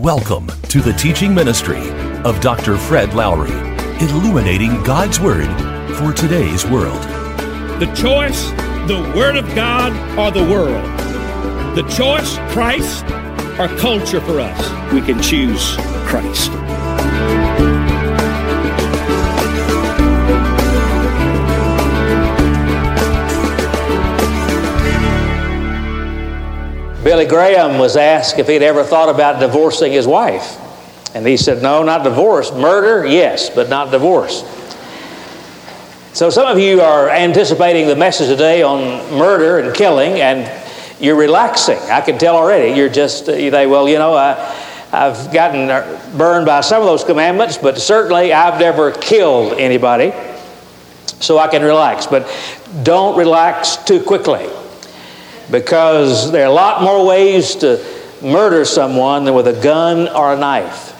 Welcome to the teaching ministry of Dr. Fred Lowery, illuminating God's Word for today's world. The choice, the Word of God or the world. The choice, Christ or culture for us. We can choose Christ. Billy Graham was asked if he'd ever thought about divorcing his wife. And he said, No, not divorce. Murder, yes, but not divorce. So some of you are anticipating the message today on murder and killing, and you're relaxing. I can tell already. You're just, uh, you think, well, you know, I, I've gotten uh, burned by some of those commandments, but certainly I've never killed anybody, so I can relax. But don't relax too quickly because there are a lot more ways to murder someone than with a gun or a knife.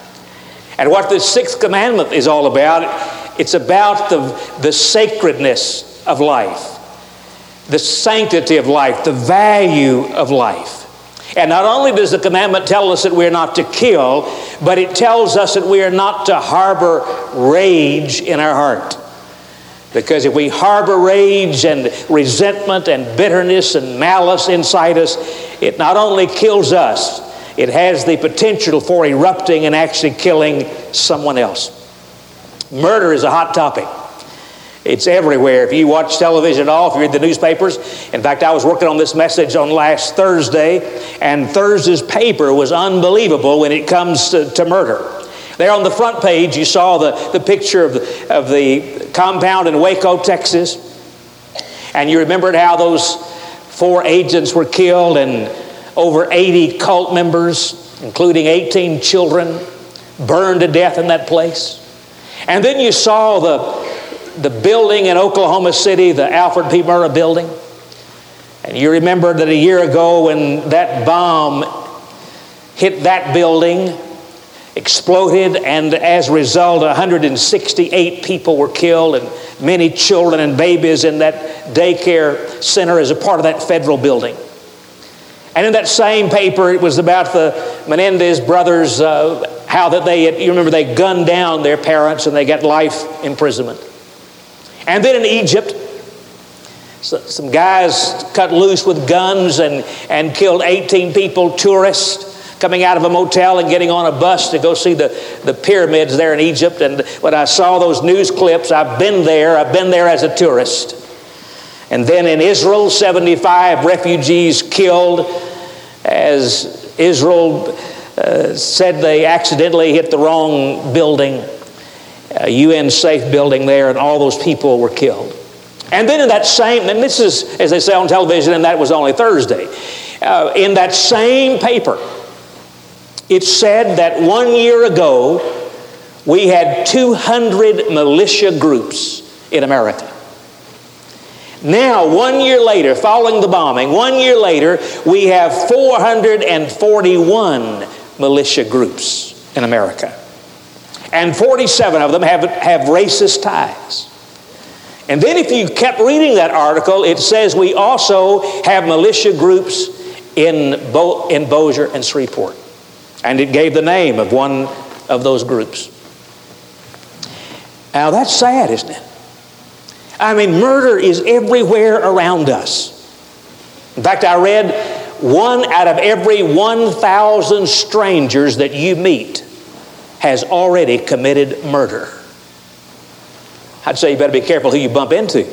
And what the sixth commandment is all about, it's about the, the sacredness of life, the sanctity of life, the value of life. And not only does the commandment tell us that we're not to kill, but it tells us that we are not to harbor rage in our heart. Because if we harbor rage and resentment and bitterness and malice inside us, it not only kills us, it has the potential for erupting and actually killing someone else. Murder is a hot topic. It's everywhere. If you watch television at all, if you read the newspapers, in fact, I was working on this message on last Thursday, and Thursday's paper was unbelievable when it comes to, to murder. There on the front page, you saw the, the picture of the, of the compound in Waco, Texas. And you remembered how those four agents were killed and over 80 cult members, including 18 children, burned to death in that place. And then you saw the, the building in Oklahoma City, the Alfred P. Murrah building. And you remember that a year ago when that bomb hit that building, exploded, and as a result, 168 people were killed, and many children and babies in that daycare center as a part of that federal building. And in that same paper, it was about the Menendez brothers, uh, how that they, had, you remember, they gunned down their parents and they got life imprisonment. And then in Egypt, so, some guys cut loose with guns and, and killed 18 people, tourists coming out of a motel and getting on a bus to go see the, the pyramids there in Egypt. And when I saw those news clips, I've been there, I've been there as a tourist. And then in Israel, 75 refugees killed as Israel uh, said they accidentally hit the wrong building, a UN safe building there, and all those people were killed. And then in that same, and this is, as they say on television, and that was only Thursday, uh, in that same paper, it said that one year ago, we had 200 militia groups in America. Now, one year later, following the bombing, one year later, we have 441 militia groups in America. And 47 of them have, have racist ties. And then, if you kept reading that article, it says we also have militia groups in, Bo- in Bossier and Shreveport. And it gave the name of one of those groups. Now, that's sad, isn't it? I mean, murder is everywhere around us. In fact, I read one out of every 1,000 strangers that you meet has already committed murder. I'd say you better be careful who you bump into.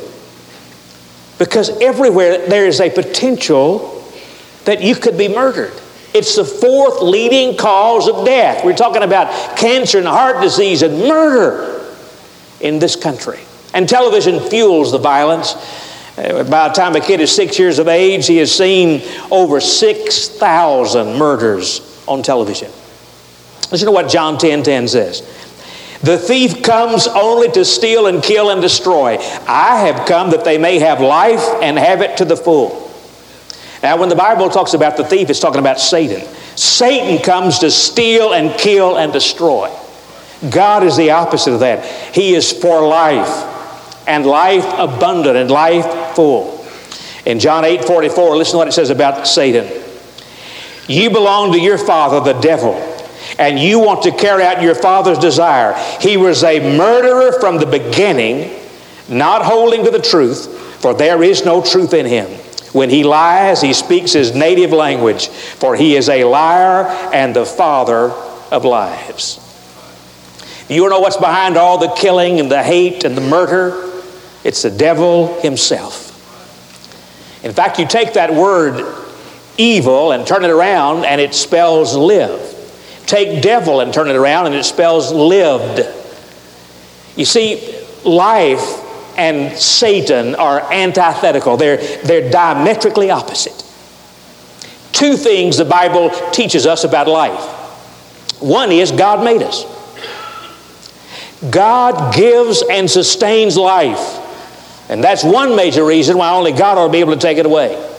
Because everywhere there is a potential that you could be murdered. It's the fourth leading cause of death. We're talking about cancer and heart disease and murder in this country. And television fuels the violence. Uh, by the time a kid is six years of age, he has seen over 6,000 murders on television. Listen to what John 10 10 says. The thief comes only to steal and kill and destroy. I have come that they may have life and have it to the full. Now, when the Bible talks about the thief, it's talking about Satan. Satan comes to steal and kill and destroy. God is the opposite of that. He is for life and life abundant and life full. In John 8 44, listen to what it says about Satan. You belong to your father, the devil, and you want to carry out your father's desire. He was a murderer from the beginning, not holding to the truth, for there is no truth in him. When he lies, he speaks his native language, for he is a liar and the father of lies. You know what's behind all the killing and the hate and the murder? It's the devil himself. In fact, you take that word evil and turn it around and it spells live. Take devil and turn it around and it spells lived. You see, life and Satan are antithetical, they're, they're diametrically opposite. Two things the Bible teaches us about life. One is God made us. God gives and sustains life. And that's one major reason why only God ought to be able to take it away.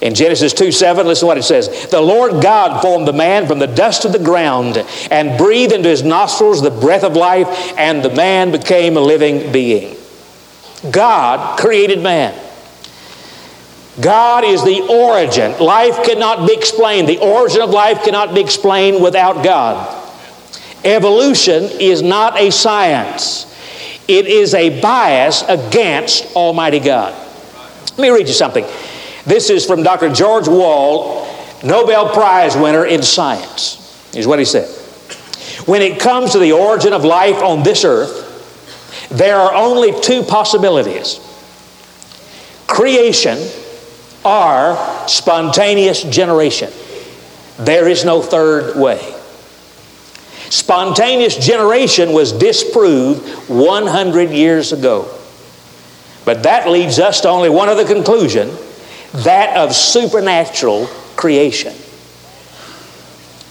In Genesis 2 7, listen to what it says. The Lord God formed the man from the dust of the ground and breathed into his nostrils the breath of life, and the man became a living being. God created man. God is the origin. Life cannot be explained. The origin of life cannot be explained without God. Evolution is not a science, it is a bias against Almighty God. Let me read you something. This is from Dr. George Wald, Nobel Prize winner in science. Here's what he said When it comes to the origin of life on this earth, there are only two possibilities creation or spontaneous generation. There is no third way. Spontaneous generation was disproved 100 years ago. But that leads us to only one other conclusion that of supernatural creation.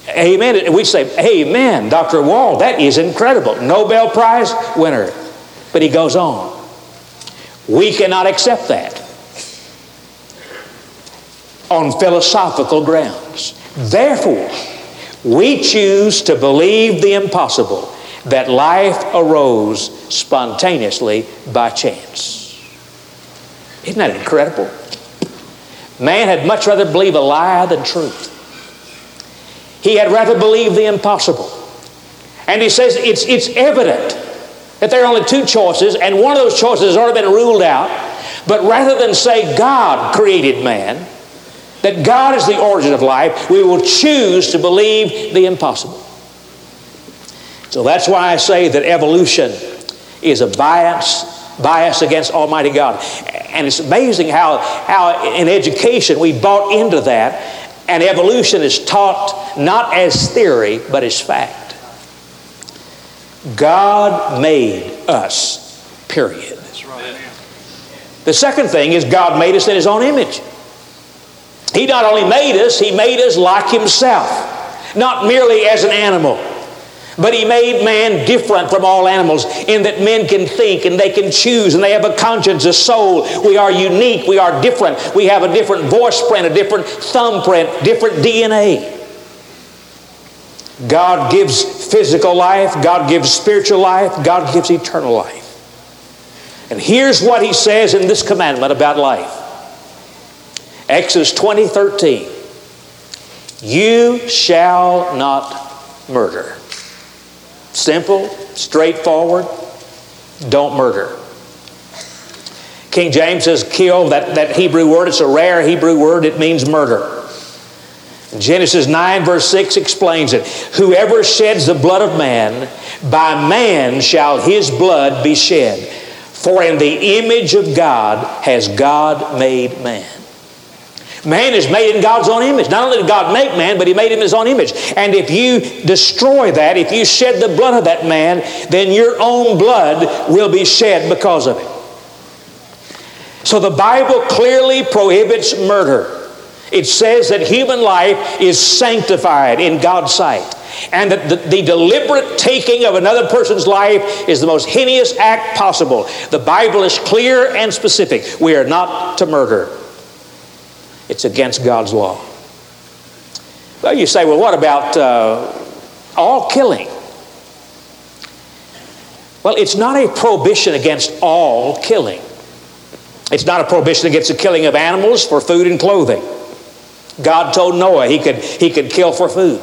Amen. We say, Amen, Dr. Wald, that is incredible. Nobel Prize winner. But he goes on. We cannot accept that on philosophical grounds. Therefore, we choose to believe the impossible that life arose spontaneously by chance. Isn't that incredible? Man had much rather believe a lie than truth. He had rather believe the impossible. And he says it's, it's evident that there are only two choices, and one of those choices has already been ruled out. But rather than say God created man, that God is the origin of life, we will choose to believe the impossible. So that's why I say that evolution is a bias, bias against Almighty God. And it's amazing how, how in education we bought into that, and evolution is taught not as theory, but as fact. God made us, period. The second thing is God made us in His own image. He not only made us, He made us like Himself, not merely as an animal. But he made man different from all animals in that men can think and they can choose and they have a conscience, a soul. We are unique. We are different. We have a different voice print, a different thumbprint, different DNA. God gives physical life, God gives spiritual life, God gives eternal life. And here's what he says in this commandment about life. Exodus 20, 13. You shall not murder. Simple, straightforward. Don't murder. King James says kill, that, that Hebrew word, it's a rare Hebrew word, it means murder. Genesis 9, verse 6 explains it. Whoever sheds the blood of man, by man shall his blood be shed. For in the image of God has God made man. Man is made in God's own image. Not only did God make man, but He made him in His own image. And if you destroy that, if you shed the blood of that man, then your own blood will be shed because of it. So the Bible clearly prohibits murder. It says that human life is sanctified in God's sight. And that the, the, deliberate taking of another person's life is the most heinous act possible. The Bible is clear and specific. We are not to murder. It's against God's law. Well, you say, well, what about uh, all killing? Well, it's not a prohibition against all killing. It's not a prohibition against the killing of animals for food and clothing. God told Noah he could, he could kill for food.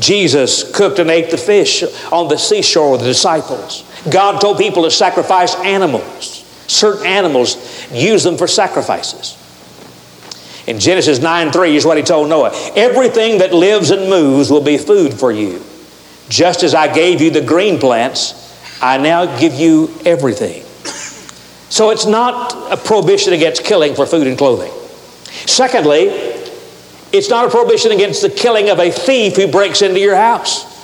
Jesus cooked and ate the fish on the seashore with the disciples. God told people to sacrifice animals, certain animals, use them for sacrifices. In Genesis 9 3 is what he told Noah Everything that lives and moves will be food for you. Just as I gave you the green plants, I now give you everything. So it's not a prohibition against killing for food and clothing. Secondly, it's not a prohibition against the killing of a thief who breaks into your house.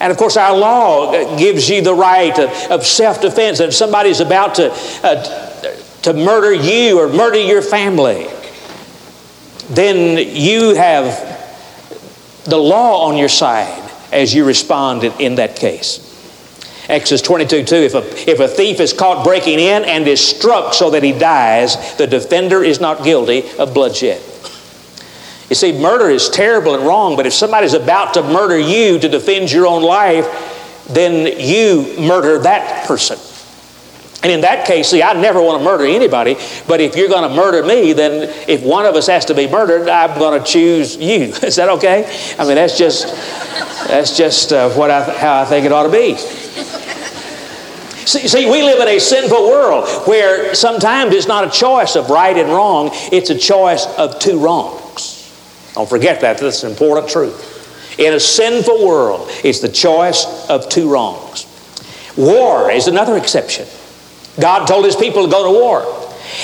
And of course, our law gives you the right of, of self defense. If somebody's about to, uh, to murder you or murder your family, then you have the law on your side as you respond in, in that case. Exodus 22 2 if a, if a thief is caught breaking in and is struck so that he dies, the defender is not guilty of bloodshed. You see, murder is terrible and wrong, but if somebody's about to murder you to defend your own life, then you murder that person. And in that case, see, I never want to murder anybody, but if you're going to murder me, then if one of us has to be murdered, I'm going to choose you. Is that okay? I mean, that's just, that's just uh, what I, how I think it ought to be. See, see, we live in a sinful world where sometimes it's not a choice of right and wrong, it's a choice of two wrongs. Don't forget that, that's an important truth. In a sinful world, it's the choice of two wrongs. War is another exception. God told his people to go to war.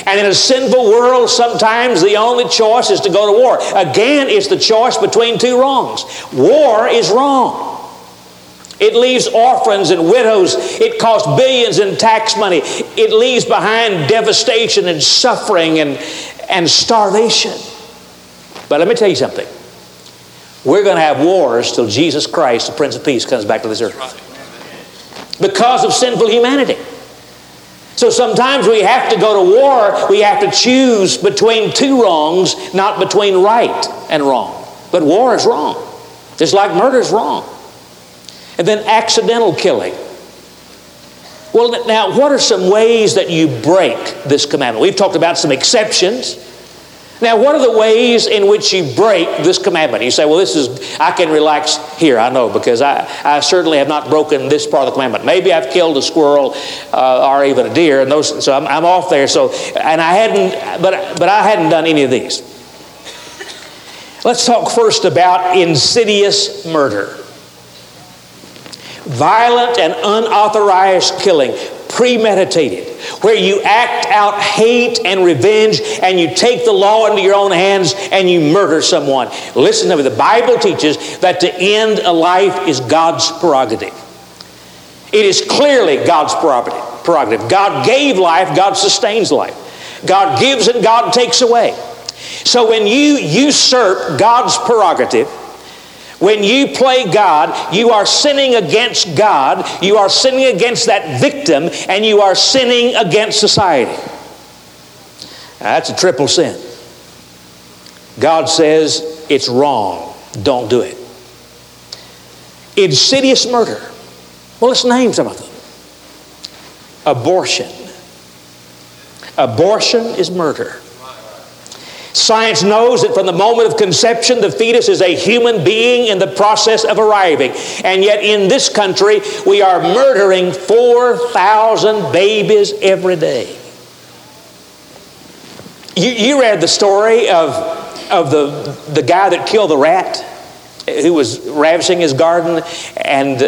And in a sinful world, sometimes the only choice is to go to war. Again, it's the choice between two wrongs. War is wrong. It leaves orphans and widows. It costs billions in tax money. It leaves behind devastation and suffering and, and starvation. But let me tell you something. We're going to have wars till Jesus Christ, the Prince of Peace, comes back to this earth. Because of sinful humanity. So sometimes we have to go to war, we have to choose between two wrongs, not between right and wrong. But war is wrong. Just like murder is wrong. And then accidental killing. Well, now, what are some ways that you break this commandment? We've talked about some exceptions. Now, what are the ways in which you break this commandment? You say, well, this is, I can relax here, I know, because I, I certainly have not broken this part of the commandment. Maybe I've killed a squirrel uh, or even a deer, and those, so I'm, I'm off there. So, and I hadn't, but, but I hadn't done any of these. Let's talk first about insidious murder. Violent and unauthorized killing, premeditated where you act out hate and revenge and you take the law into your own hands and you murder someone. Listen to me, the Bible teaches that to end a life is God's prerogative. It is clearly God's prerogative. God gave life, God sustains life. God gives and God takes away. So when you usurp God's prerogative, when you play God, you are sinning against God, you are sinning against that victim, and you are sinning against society. Now, that's a triple sin. God says it's wrong. Don't do it. Insidious murder. Well, let's name some of them. Abortion. Abortion is murder. Science knows that from the moment of conception, the fetus is a human being in the process of arriving. And yet, in this country, we are murdering 4,000 babies every day. You, you read the story of, of the, the guy that killed the rat who was ravishing his garden and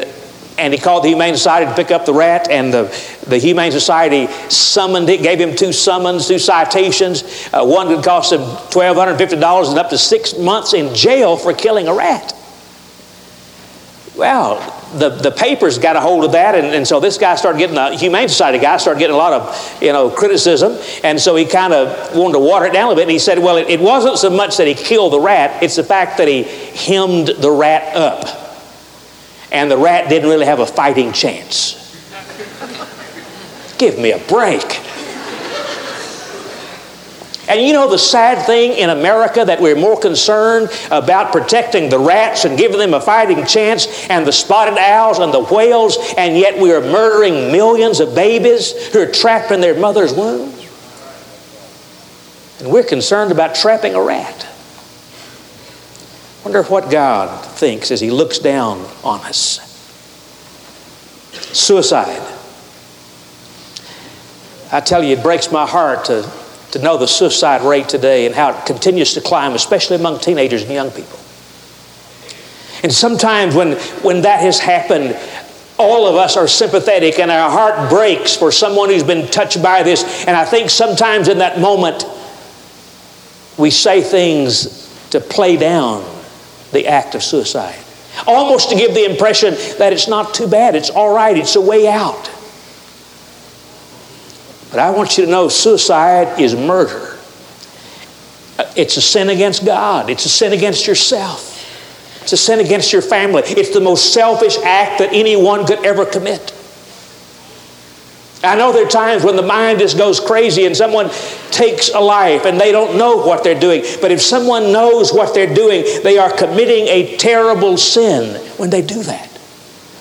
and he called the Humane Society to pick up the rat, and the, the Humane Society summoned it, gave him two summons, two citations. Uh, one could cost him $1,250 and up to six months in jail for killing a rat. Well, the, the papers got a hold of that, and, and so this guy started getting, the Humane Society guy started getting a lot of, you know, criticism, and so he kind of wanted to water it down a bit, and he said, well, it, it wasn't so much that he killed the rat, it's the fact that he hemmed the rat up and the rat didn't really have a fighting chance. Give me a break. And you know the sad thing in America that we're more concerned about protecting the rats and giving them a fighting chance and the spotted owls and the whales, and yet we are murdering millions of babies who are trapped in their mother's womb. And we're concerned about trapping a rat. I wonder what God thinks as He looks down on us. Suicide. I tell you, it breaks my heart to, to know the suicide rate today and how it continues to climb, especially among teenagers and young people. And sometimes when, when that has happened, all of us are sympathetic and our heart breaks for someone who's been touched by this. And I think sometimes in that moment, we say things to play down the act of suicide. Almost to give the impression that it's not too bad, it's all right, it's a way out. But I want you to know suicide is murder. Uh, it's a sin against God, it's a sin against yourself. It's a sin against your family. It's the most selfish act that anyone could ever commit. I know there are times when the mind just goes crazy and someone takes a life and they don't know what they're doing. But if someone knows what they're doing, they are committing a terrible sin when they do that.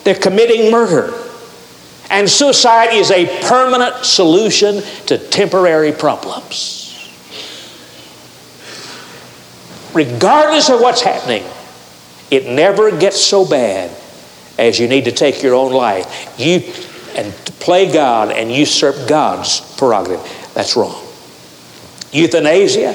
They're committing murder. And suicide is a permanent solution to temporary problems. Regardless of what's happening, it never gets so bad as you need to take your own life. You and play God and usurp God's prerogative. That's wrong. Euthanasia.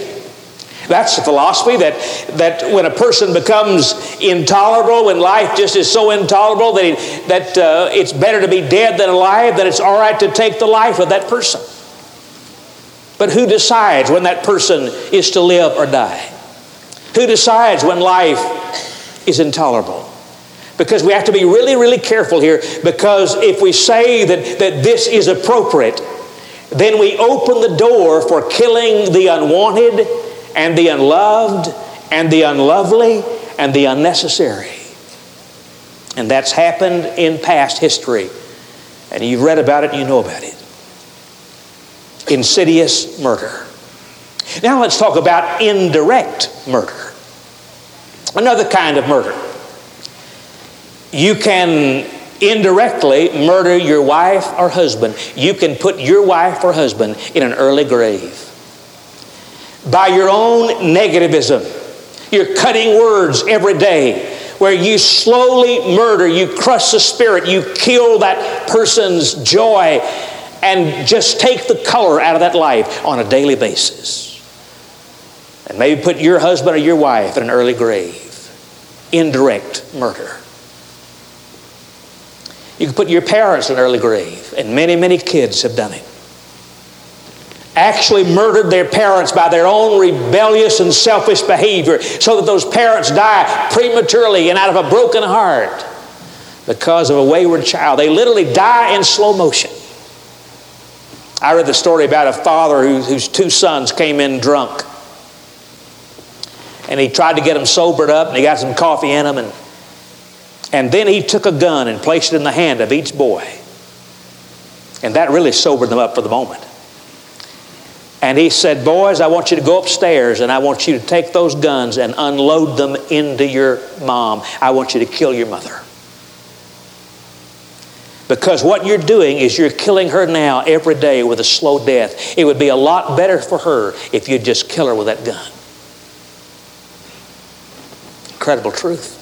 That's the philosophy that, that when a person becomes intolerable, when life just is so intolerable that, that uh, it's better to be dead than alive, that it's all right to take the life of that person. But who decides when that person is to live or die? Who decides when life is intolerable? Because we have to be really, really careful here because if we say that, that this is appropriate, then we open the door for killing the unwanted and the unloved and the unlovely and the unnecessary. And that's happened in past history. And you've read about it, and you know about it. Insidious murder. Now let's talk about indirect murder. Another kind of murder. You can indirectly murder your wife or husband. You can put your wife or husband in an early grave. By your own negativism, you're cutting words every day where you slowly murder, you crush the spirit, you kill that person's joy, and just take the color out of that life on a daily basis. And maybe put your husband or your wife in an early grave. Indirect murder. You can put your parents in an early grave, and many, many kids have done it. Actually, murdered their parents by their own rebellious and selfish behavior, so that those parents die prematurely and out of a broken heart because of a wayward child. They literally die in slow motion. I read the story about a father whose two sons came in drunk. And he tried to get them sobered up, and he got some coffee in them, and and then he took a gun and placed it in the hand of each boy. And that really sobered them up for the moment. And he said, Boys, I want you to go upstairs and I want you to take those guns and unload them into your mom. I want you to kill your mother. Because what you're doing is you're killing her now every day with a slow death. It would be a lot better for her if you'd just kill her with that gun. Incredible truth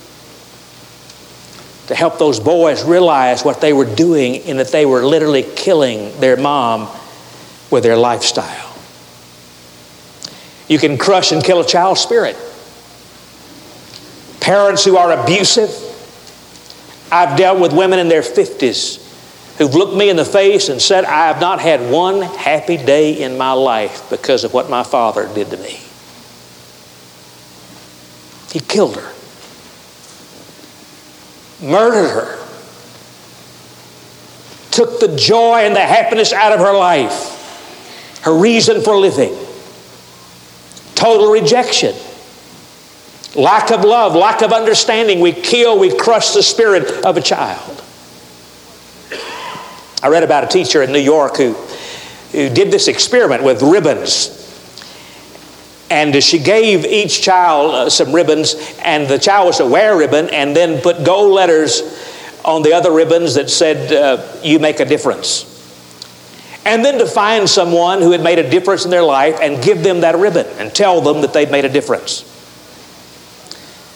to help those boys realize what they were doing and that they were literally killing their mom with their lifestyle. You can crush and kill a child's spirit. Parents who are abusive. I've dealt with women in their 50s who've looked me in the face and said, I have not had one happy day in my life because of what my father did to me. He killed her murdered her, took the joy and the happiness out of her life, her reason for living. Total rejection, lack of love, lack of understanding. We kill, we crush the spirit of a child. I read about a teacher in New York who, who did this experiment with ribbons and she gave each child uh, some ribbons, and the child was to wear a ribbon and then put gold letters on the other ribbons that said, uh, You make a difference. And then to find someone who had made a difference in their life and give them that ribbon and tell them that they'd made a difference.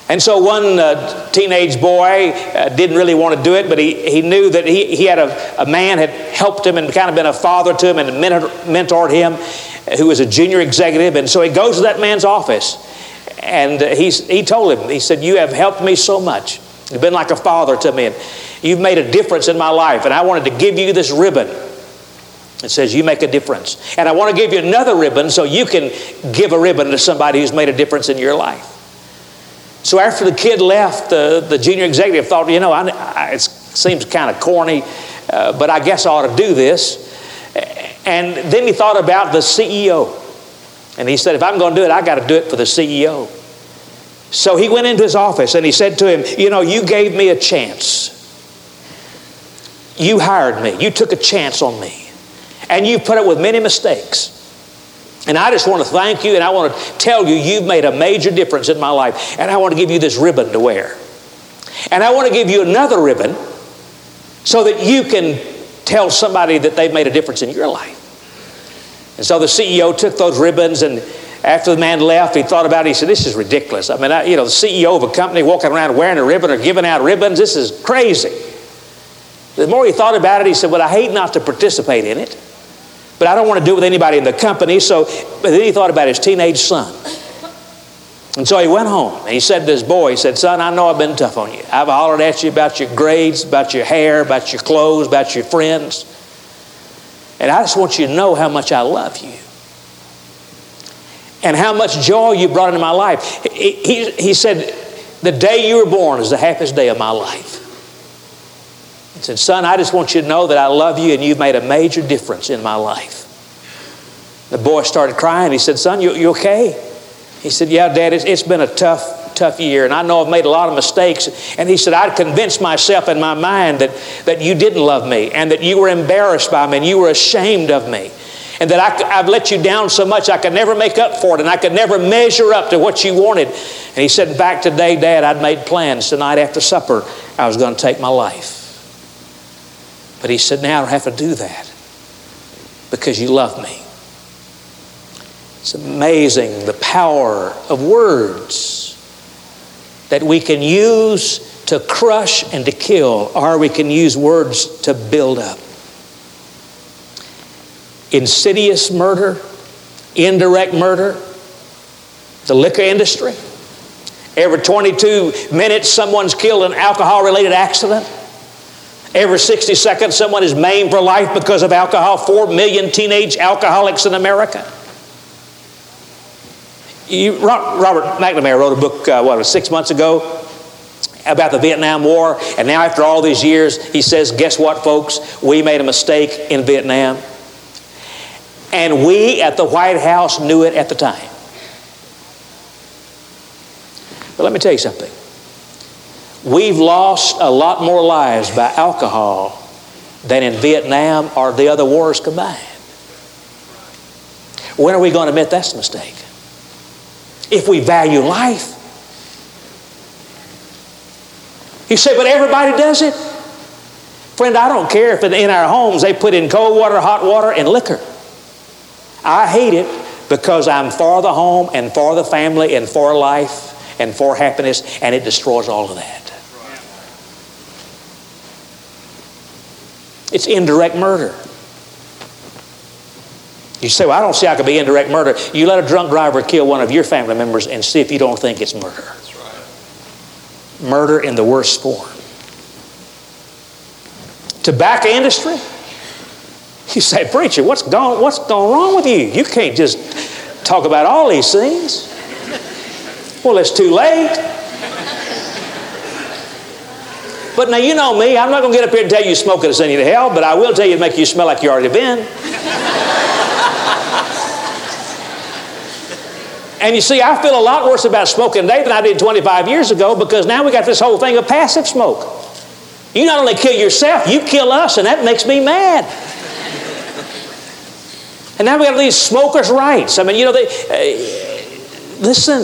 And so one uh, teenage boy uh, didn't really want to do it, but he, he knew that he, he had a, a man had helped him and kind of been a father to him and mentored him, who was a junior executive. And so he goes to that man's office and he's, he told him, he said, You have helped me so much. You've been like a father to me, and you've made a difference in my life. And I wanted to give you this ribbon. It says, You make a difference. And I want to give you another ribbon so you can give a ribbon to somebody who's made a difference in your life. So after the kid left, the, the junior executive thought, You know, I, I, it seems kind of corny, uh, but I guess I ought to do this. And then he thought about the CEO. And he said, If I'm going to do it, I got to do it for the CEO. So he went into his office and he said to him, You know, you gave me a chance. You hired me. You took a chance on me. And you put up with many mistakes. And I just want to thank you and I want to tell you, you've made a major difference in my life. And I want to give you this ribbon to wear. And I want to give you another ribbon so that you can tell somebody that they've made a difference in your life. And so the CEO took those ribbons and after the man left, he thought about it. He said, This is ridiculous. I mean, I, you know, the CEO of a company walking around wearing a ribbon or giving out ribbons, this is crazy. The more he thought about it, he said, Well, I hate not to participate in it, but I don't want to do it with anybody in the company. So, then he thought about his teenage son. And so he went home and he said to his boy, he said, Son, I know I've been tough on you. I've hollered at you about your grades, about your hair, about your clothes, about your friends. And I just want you to know how much I love you and how much joy you brought into my life. He, he, he said, The day you were born is the happiest day of my life. He said, Son, I just want you to know that I love you and you've made a major difference in my life. The boy started crying. He said, Son, you, you okay? He said, Yeah, Dad, it's, it's been a tough, tough year, and I know I've made a lot of mistakes. And he said, I'd convinced myself in my mind that, that you didn't love me and that you were embarrassed by me and you were ashamed of me and that I, have let you down so much I could never make up for it and I could never measure up to what you wanted. And he said, Back today, Dad, I'd made plans tonight after supper I was going to take my life. But he said, Now I don't have to do that because you love me. It's amazing the power of words that we can use to crush and to kill, or we can use words to build up insidious murder, indirect murder, the liquor industry. Every 22 minutes, someone's killed in an alcohol related accident. Every 60 seconds, someone is maimed for life because of alcohol. Four million teenage alcoholics in America. You, Robert McNamara wrote a book, uh, what, six months ago about the Vietnam War. And now, after all these years, he says, Guess what, folks? We made a mistake in Vietnam. And we at the White House knew it at the time. But let me tell you something. We've lost a lot more lives by alcohol than in Vietnam or the other wars combined. When are we going to admit that's a mistake? If we value life. You say, but everybody does it. Friend, I don't care if in our homes they put in cold water, hot water, and liquor. I hate it because I'm for the home and for the family and for life and for happiness, and it destroys all of that. It's indirect murder. You say, Well, I don't see how it could be indirect murder. You let a drunk driver kill one of your family members and see if you don't think it's murder. Murder in the worst form. Tobacco industry, you say, Preacher, what's gone, what's gone wrong with you? You can't just talk about all these things. Well, it's too late. But now you know me, I'm not going to get up here and tell you smoking is send you to hell, but I will tell you to make you smell like you already been. And you see, I feel a lot worse about smoking today than I did 25 years ago because now we got this whole thing of passive smoke. You not only kill yourself, you kill us, and that makes me mad. And now we have these smokers' rights. I mean, you know, they, uh, listen,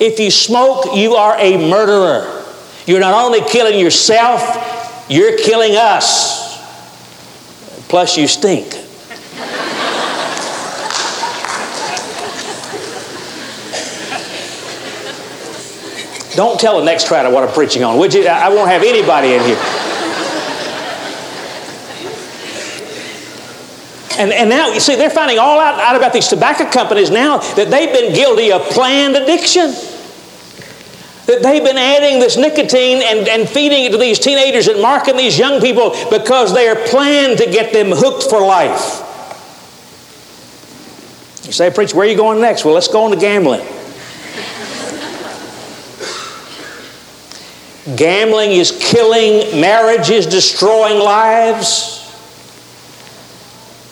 if you smoke, you are a murderer. You're not only killing yourself, you're killing us. Plus, you stink. Don't tell the next crowd what I'm preaching on, would you? I won't have anybody in here. And, and now, you see, they're finding all out, out about these tobacco companies now that they've been guilty of planned addiction. That they've been adding this nicotine and, and feeding it to these teenagers and marking these young people because they are planned to get them hooked for life. You say, Preacher, where are you going next? Well, let's go on to gambling. Gambling is killing marriages, destroying lives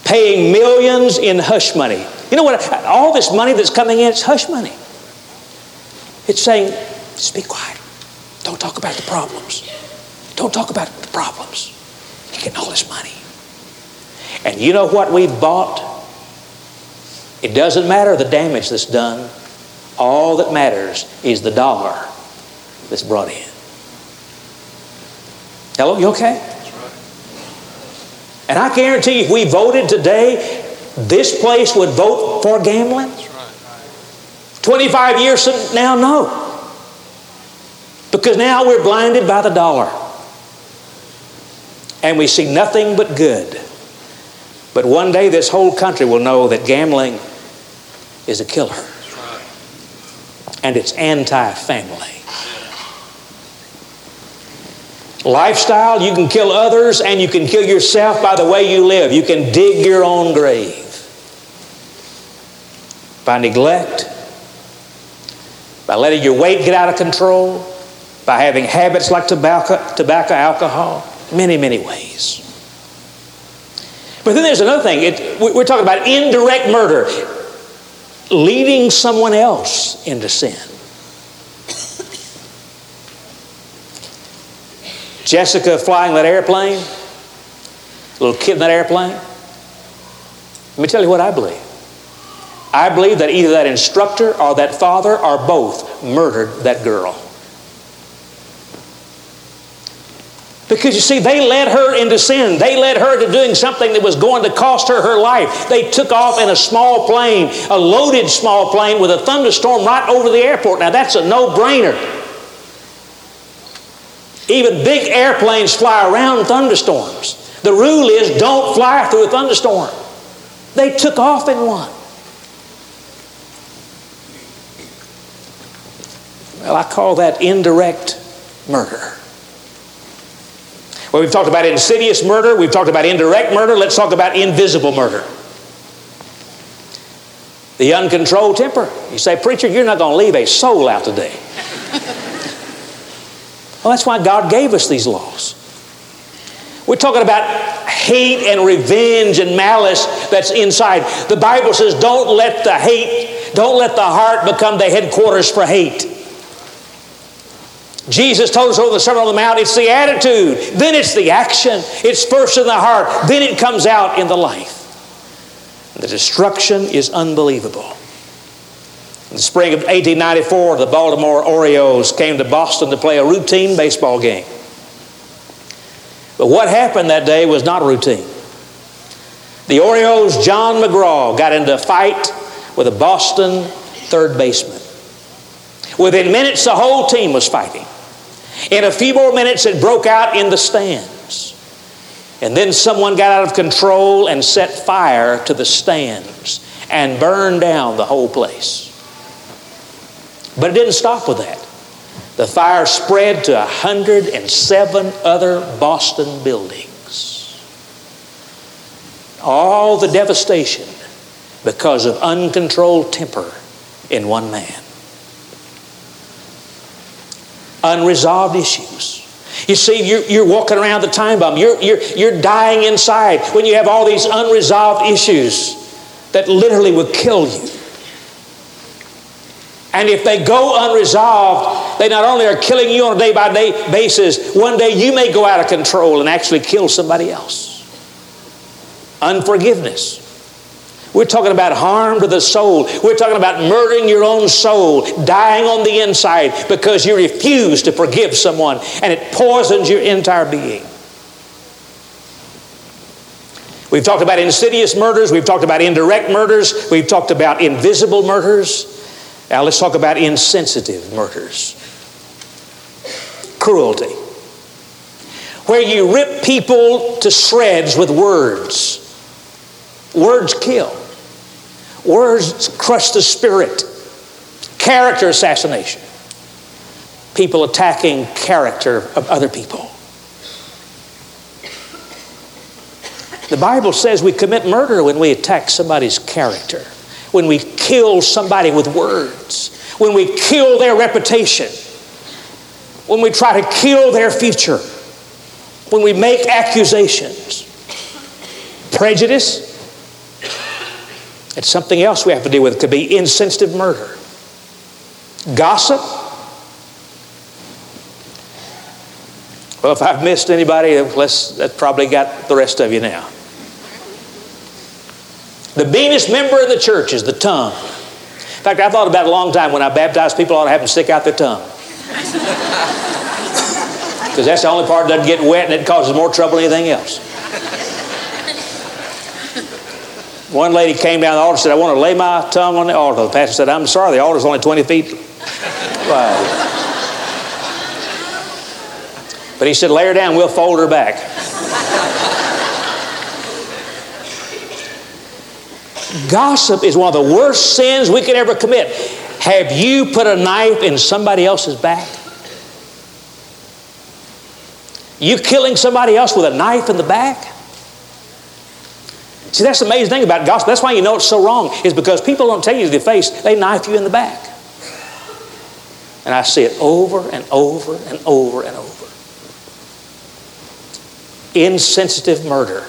paying millions in hush money. You know what? All this money that's coming in, it's hush money. It's saying, just be quiet. Don't talk about the problems. Don't talk about the problems. You're getting all this money. And you know what we've bought? It doesn't matter the damage that's done. All that matters is the dollar that's brought in. Hello, you okay? And I guarantee you, if we voted today, this place would vote for gambling. 25 years from now, no. Because now we're blinded by the dollar. And we see nothing but good. But one day this whole country will know that gambling is a killer. And it's anti family. Lifestyle, you can kill others and you can kill yourself by the way you live. You can dig your own grave. By neglect, by letting your weight get out of control, by having habits like tobacco, tobacco alcohol, many, many ways. But then there's another thing. It, we're talking about indirect murder, leading someone else into sin. Jessica flying that airplane, little kid in that airplane. Let me tell you what I believe. I believe that either that instructor or that father or both murdered that girl. Because you see, they led her into sin. They led her to doing something that was going to cost her her life. They took off in a small plane, a loaded small plane with a thunderstorm right over the airport. Now, that's a no brainer. Even big airplanes fly around thunderstorms. The rule is don't fly through a thunderstorm. They took off in one. Well, I call that indirect murder. Well, we've talked about insidious murder, we've talked about indirect murder, let's talk about invisible murder. The uncontrolled temper. You say, Preacher, you're not going to leave a soul out today. Well, that's why God gave us these laws. We're talking about hate and revenge and malice that's inside. The Bible says, don't let the hate, don't let the heart become the headquarters for hate. Jesus told us over the Sermon on the Mount, it's the attitude, then it's the action. It's first in the heart, then it comes out in the life. The destruction is unbelievable. In the spring of 1894, the Baltimore Orioles came to Boston to play a routine baseball game. But what happened that day was not routine. The Orioles' John McGraw got into a fight with a Boston third baseman. Within minutes, the whole team was fighting. In a few more minutes, it broke out in the stands. And then someone got out of control and set fire to the stands and burned down the whole place. But it didn't stop with that. The fire spread to 107 other Boston buildings. All the devastation because of uncontrolled temper in one man. Unresolved issues. You see, you're, you're walking around the time bomb. You're, you're, you're dying inside when you have all these unresolved issues that literally would kill you. And if they go unresolved, they not only are killing you on a day by day basis, one day you may go out of control and actually kill somebody else. Unforgiveness. We're talking about harm to the soul. We're talking about murdering your own soul, dying on the inside because you refuse to forgive someone and it poisons your entire being. We've talked about insidious murders, we've talked about indirect murders, we've talked about invisible murders. Now let's talk about insensitive murders. cruelty, where you rip people to shreds with words. Words kill, words crush the spirit, character assassination, people attacking character of other people. The Bible says we commit murder when we attack somebody's character, when we kill somebody with words, when we kill their reputation, when we try to kill their future, when we make accusations. Prejudice, it's something else we have to deal with. It could be insensitive murder. Gossip. Well, if I've missed anybody, let's, that probably got the rest of you now. The meanest member of the church is the tongue. In fact, I thought about it a long time when I baptized people, I ought to have them stick out their tongue. Because that's the only part that doesn't get wet and it causes more trouble than anything else. One lady came down the altar and said, I want to lay my tongue on the altar. The pastor said, I'm sorry, the altar's only 20 feet wide. But he said, lay her down, we'll fold her back. Gossip is one of the worst sins we could ever commit. Have you put a knife in somebody else's back? You killing somebody else with a knife in the back? See, that's the amazing thing about gossip. That's why you know it's so wrong, is because people don't tell you to the face, they knife you in the back. And I see it over and over and over and over. Insensitive murder.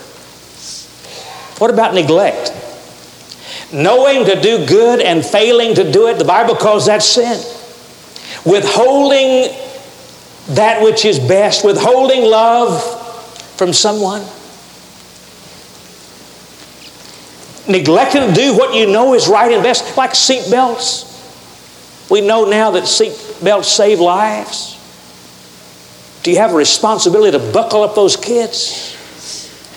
What about neglect? Knowing to do good and failing to do it, the Bible calls that sin. Withholding that which is best, withholding love from someone. Neglecting to do what you know is right and best, like seat belts. We know now that seat belts save lives. Do you have a responsibility to buckle up those kids?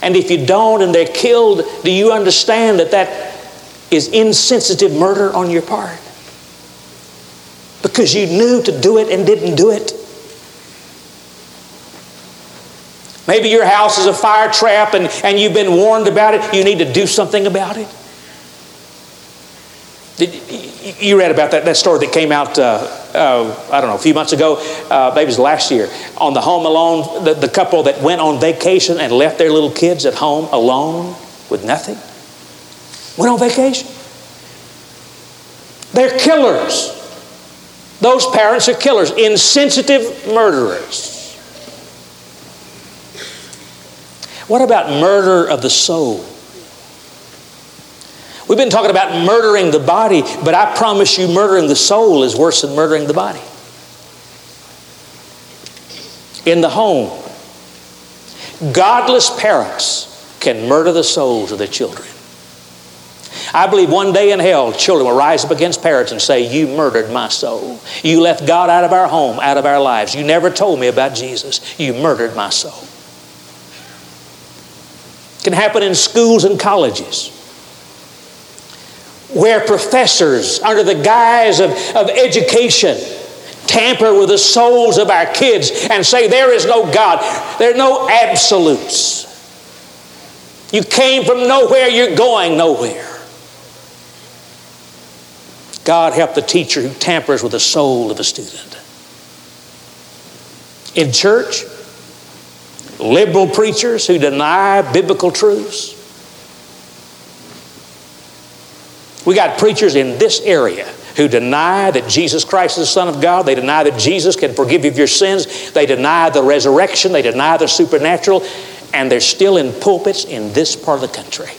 And if you don't and they're killed, do you understand that that is insensitive murder on your part. Because you knew to do it and didn't do it. Maybe your house is a fire trap and, and you've been warned about it. You need to do something about it. Did, you read about that, that story that came out, uh, uh, I don't know, a few months ago, uh, maybe it was last year, on the Home Alone, the, the couple that went on vacation and left their little kids at home alone with nothing. Went on vacation. They're killers. Those parents are killers, insensitive murderers. What about murder of the soul? We've been talking about murdering the body, but I promise you, murdering the soul is worse than murdering the body. In the home, godless parents can murder the souls of their children. I believe one day in hell, children will rise up against parents and say, You murdered my soul. You left God out of our home, out of our lives. You never told me about Jesus. You murdered my soul. It can happen in schools and colleges where professors, under the guise of, of education, tamper with the souls of our kids and say, There is no God, there are no absolutes. You came from nowhere, you're going nowhere. God help the teacher who tampers with the soul of a student. In church, liberal preachers who deny biblical truths. We got preachers in this area who deny that Jesus Christ is the Son of God. They deny that Jesus can forgive you of your sins. They deny the resurrection. They deny the supernatural. And they're still in pulpits in this part of the country.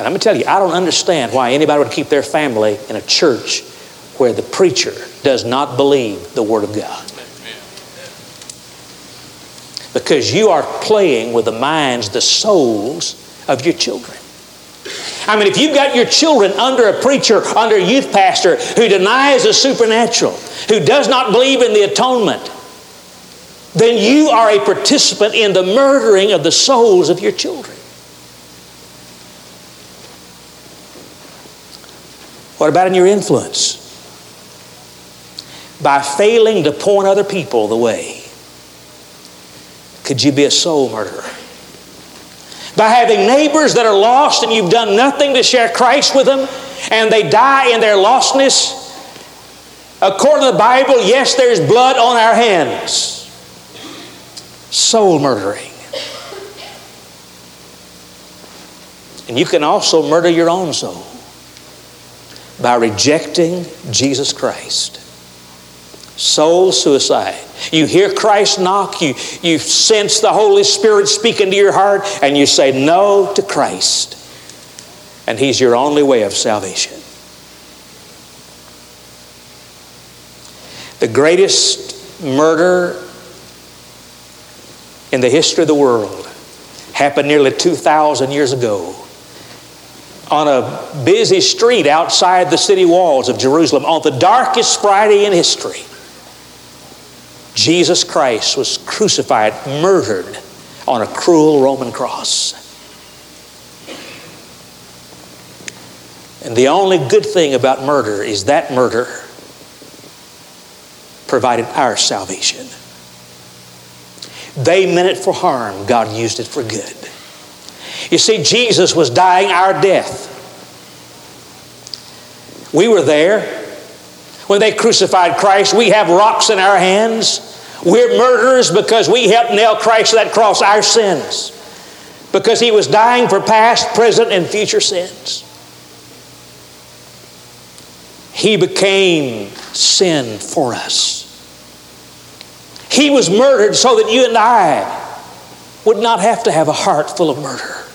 And I'm going to tell you, I don't understand why anybody would keep their family in a church where the preacher does not believe the Word of God. Because you are playing with the minds, the souls of your children. I mean, if you've got your children under a preacher, under a youth pastor who denies the supernatural, who does not believe in the atonement, then you are a participant in the murdering of the souls of your children. What about in your influence? by failing to point other people the way? Could you be a soul murderer? By having neighbors that are lost and you've done nothing to share Christ with them and they die in their lostness? According to the Bible, yes, there's blood on our hands. Soul murdering. And you can also murder your own soul by rejecting Jesus Christ. Soul suicide. You hear Christ knock, you, you sense the Holy Spirit speaking to your heart, and you say no to Christ. And He's your only way of salvation. The greatest murder in the history of the world happened nearly 2,000 years ago on a busy street outside the city walls of Jerusalem on the darkest Friday in history. Jesus Christ was crucified, murdered on a cruel Roman cross. And the only good thing about murder is that murder provided our salvation. They meant it for harm, God used it for good. You see, Jesus was dying our death. We were there when they crucified Christ. We have rocks in our hands. We're murderers because we helped nail Christ to that cross, our sins. Because he was dying for past, present, and future sins. He became sin for us. He was murdered so that you and I would not have to have a heart full of murder.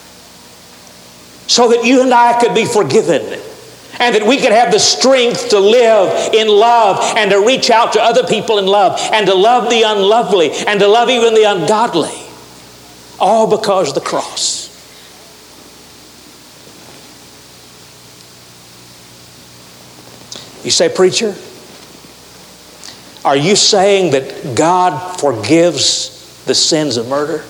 So that you and I could be forgiven and that we could have the strength to live in love and to reach out to other people in love and to love the unlovely and to love even the ungodly. All because of the cross. You say, Preacher, are you saying that God forgives the sins of murder?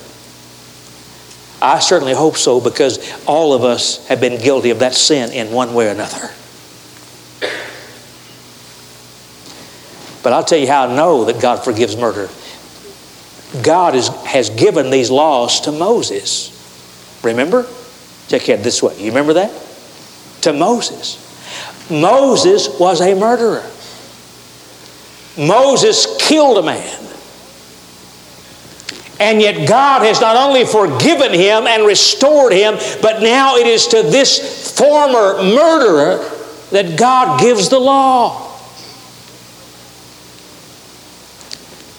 I certainly hope so because all of us have been guilty of that sin in one way or another. But I'll tell you how I know that God forgives murder. God is, has given these laws to Moses. Remember? Check it this way. You remember that? To Moses. Moses was a murderer. Moses killed a man. And yet God has not only forgiven him and restored him, but now it is to this former murderer that God gives the law.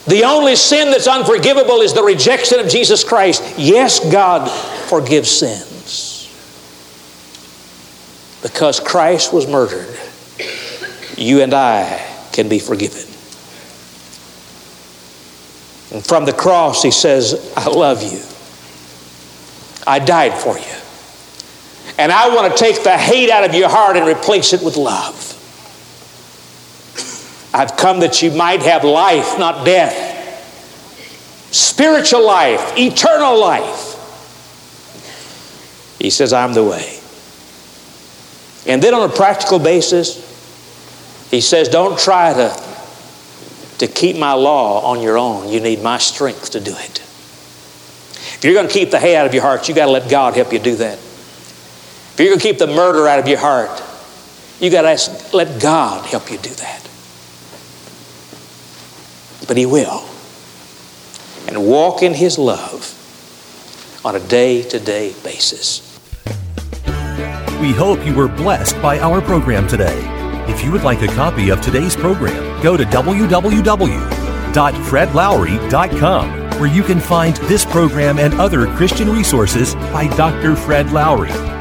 The only sin that's unforgivable is the rejection of Jesus Christ. Yes, God forgives sins. Because Christ was murdered, you and I can be forgiven. And from the cross, he says, I love you. I died for you. And I want to take the hate out of your heart and replace it with love. I've come that you might have life, not death. Spiritual life, eternal life. He says, I'm the way. And then on a practical basis, he says, don't try to to keep my law on your own. You need my strength to do it. If you're going to keep the hate out of your heart, you got to let God help you do that. If you're going to keep the murder out of your heart, you got to let God help you do that. But He will. And walk in His love on a day to day basis. We hope you were blessed by our program today. If you would like a copy of today's program, go to www.fredlowery.com where you can find this program and other Christian resources by Dr. Fred Lowery.